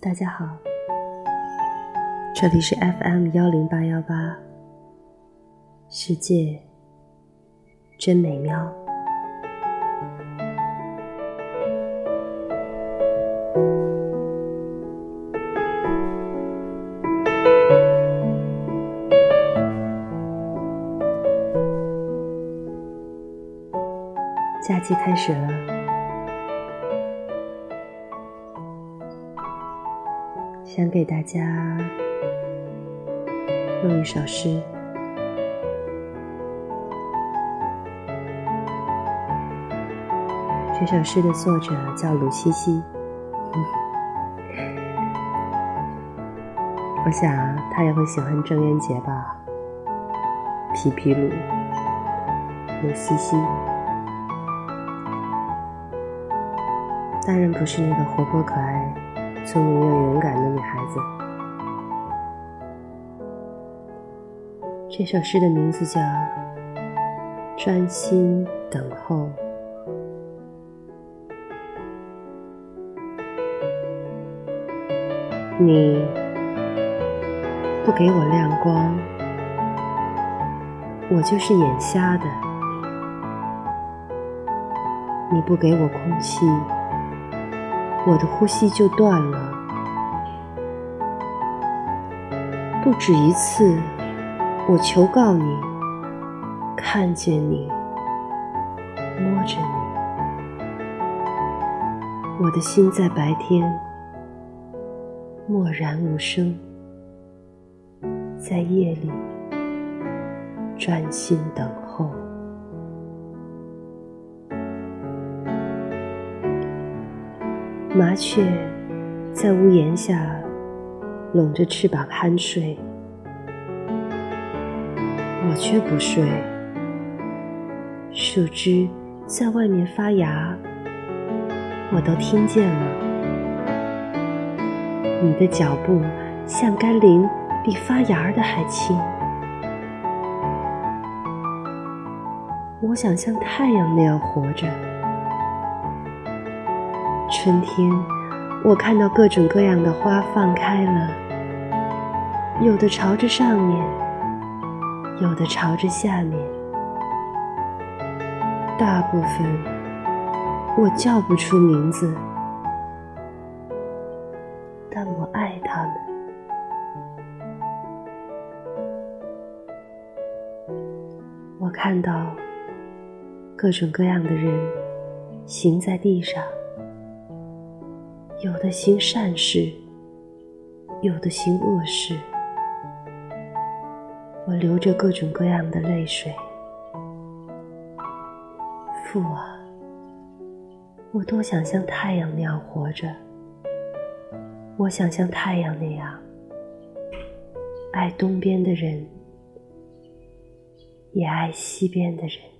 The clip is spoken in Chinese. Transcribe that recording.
大家好，这里是 FM 幺零八幺八，世界真美妙。假期开始了。想给大家录一首诗，这首诗的作者叫鲁西西。我想他也会喜欢郑渊洁吧，皮皮鲁，鲁西西，当然不是那个活泼可爱。聪明又勇敢的女孩子。这首诗的名字叫《专心等候》。你不给我亮光，我就是眼瞎的；你不给我空气。我的呼吸就断了，不止一次，我求告你，看见你，摸着你，我的心在白天默然无声，在夜里专心等候。麻雀在屋檐下拢着翅膀酣睡，我却不睡。树枝在外面发芽，我都听见了。你的脚步像甘霖，比发芽的还轻。我想像太阳那样活着。春天，我看到各种各样的花放开了，有的朝着上面，有的朝着下面。大部分我叫不出名字，但我爱他们。我看到各种各样的人行在地上。有的行善事，有的行恶事。我流着各种各样的泪水。父啊，我多想像太阳那样活着。我想像太阳那样爱东边的人，也爱西边的人。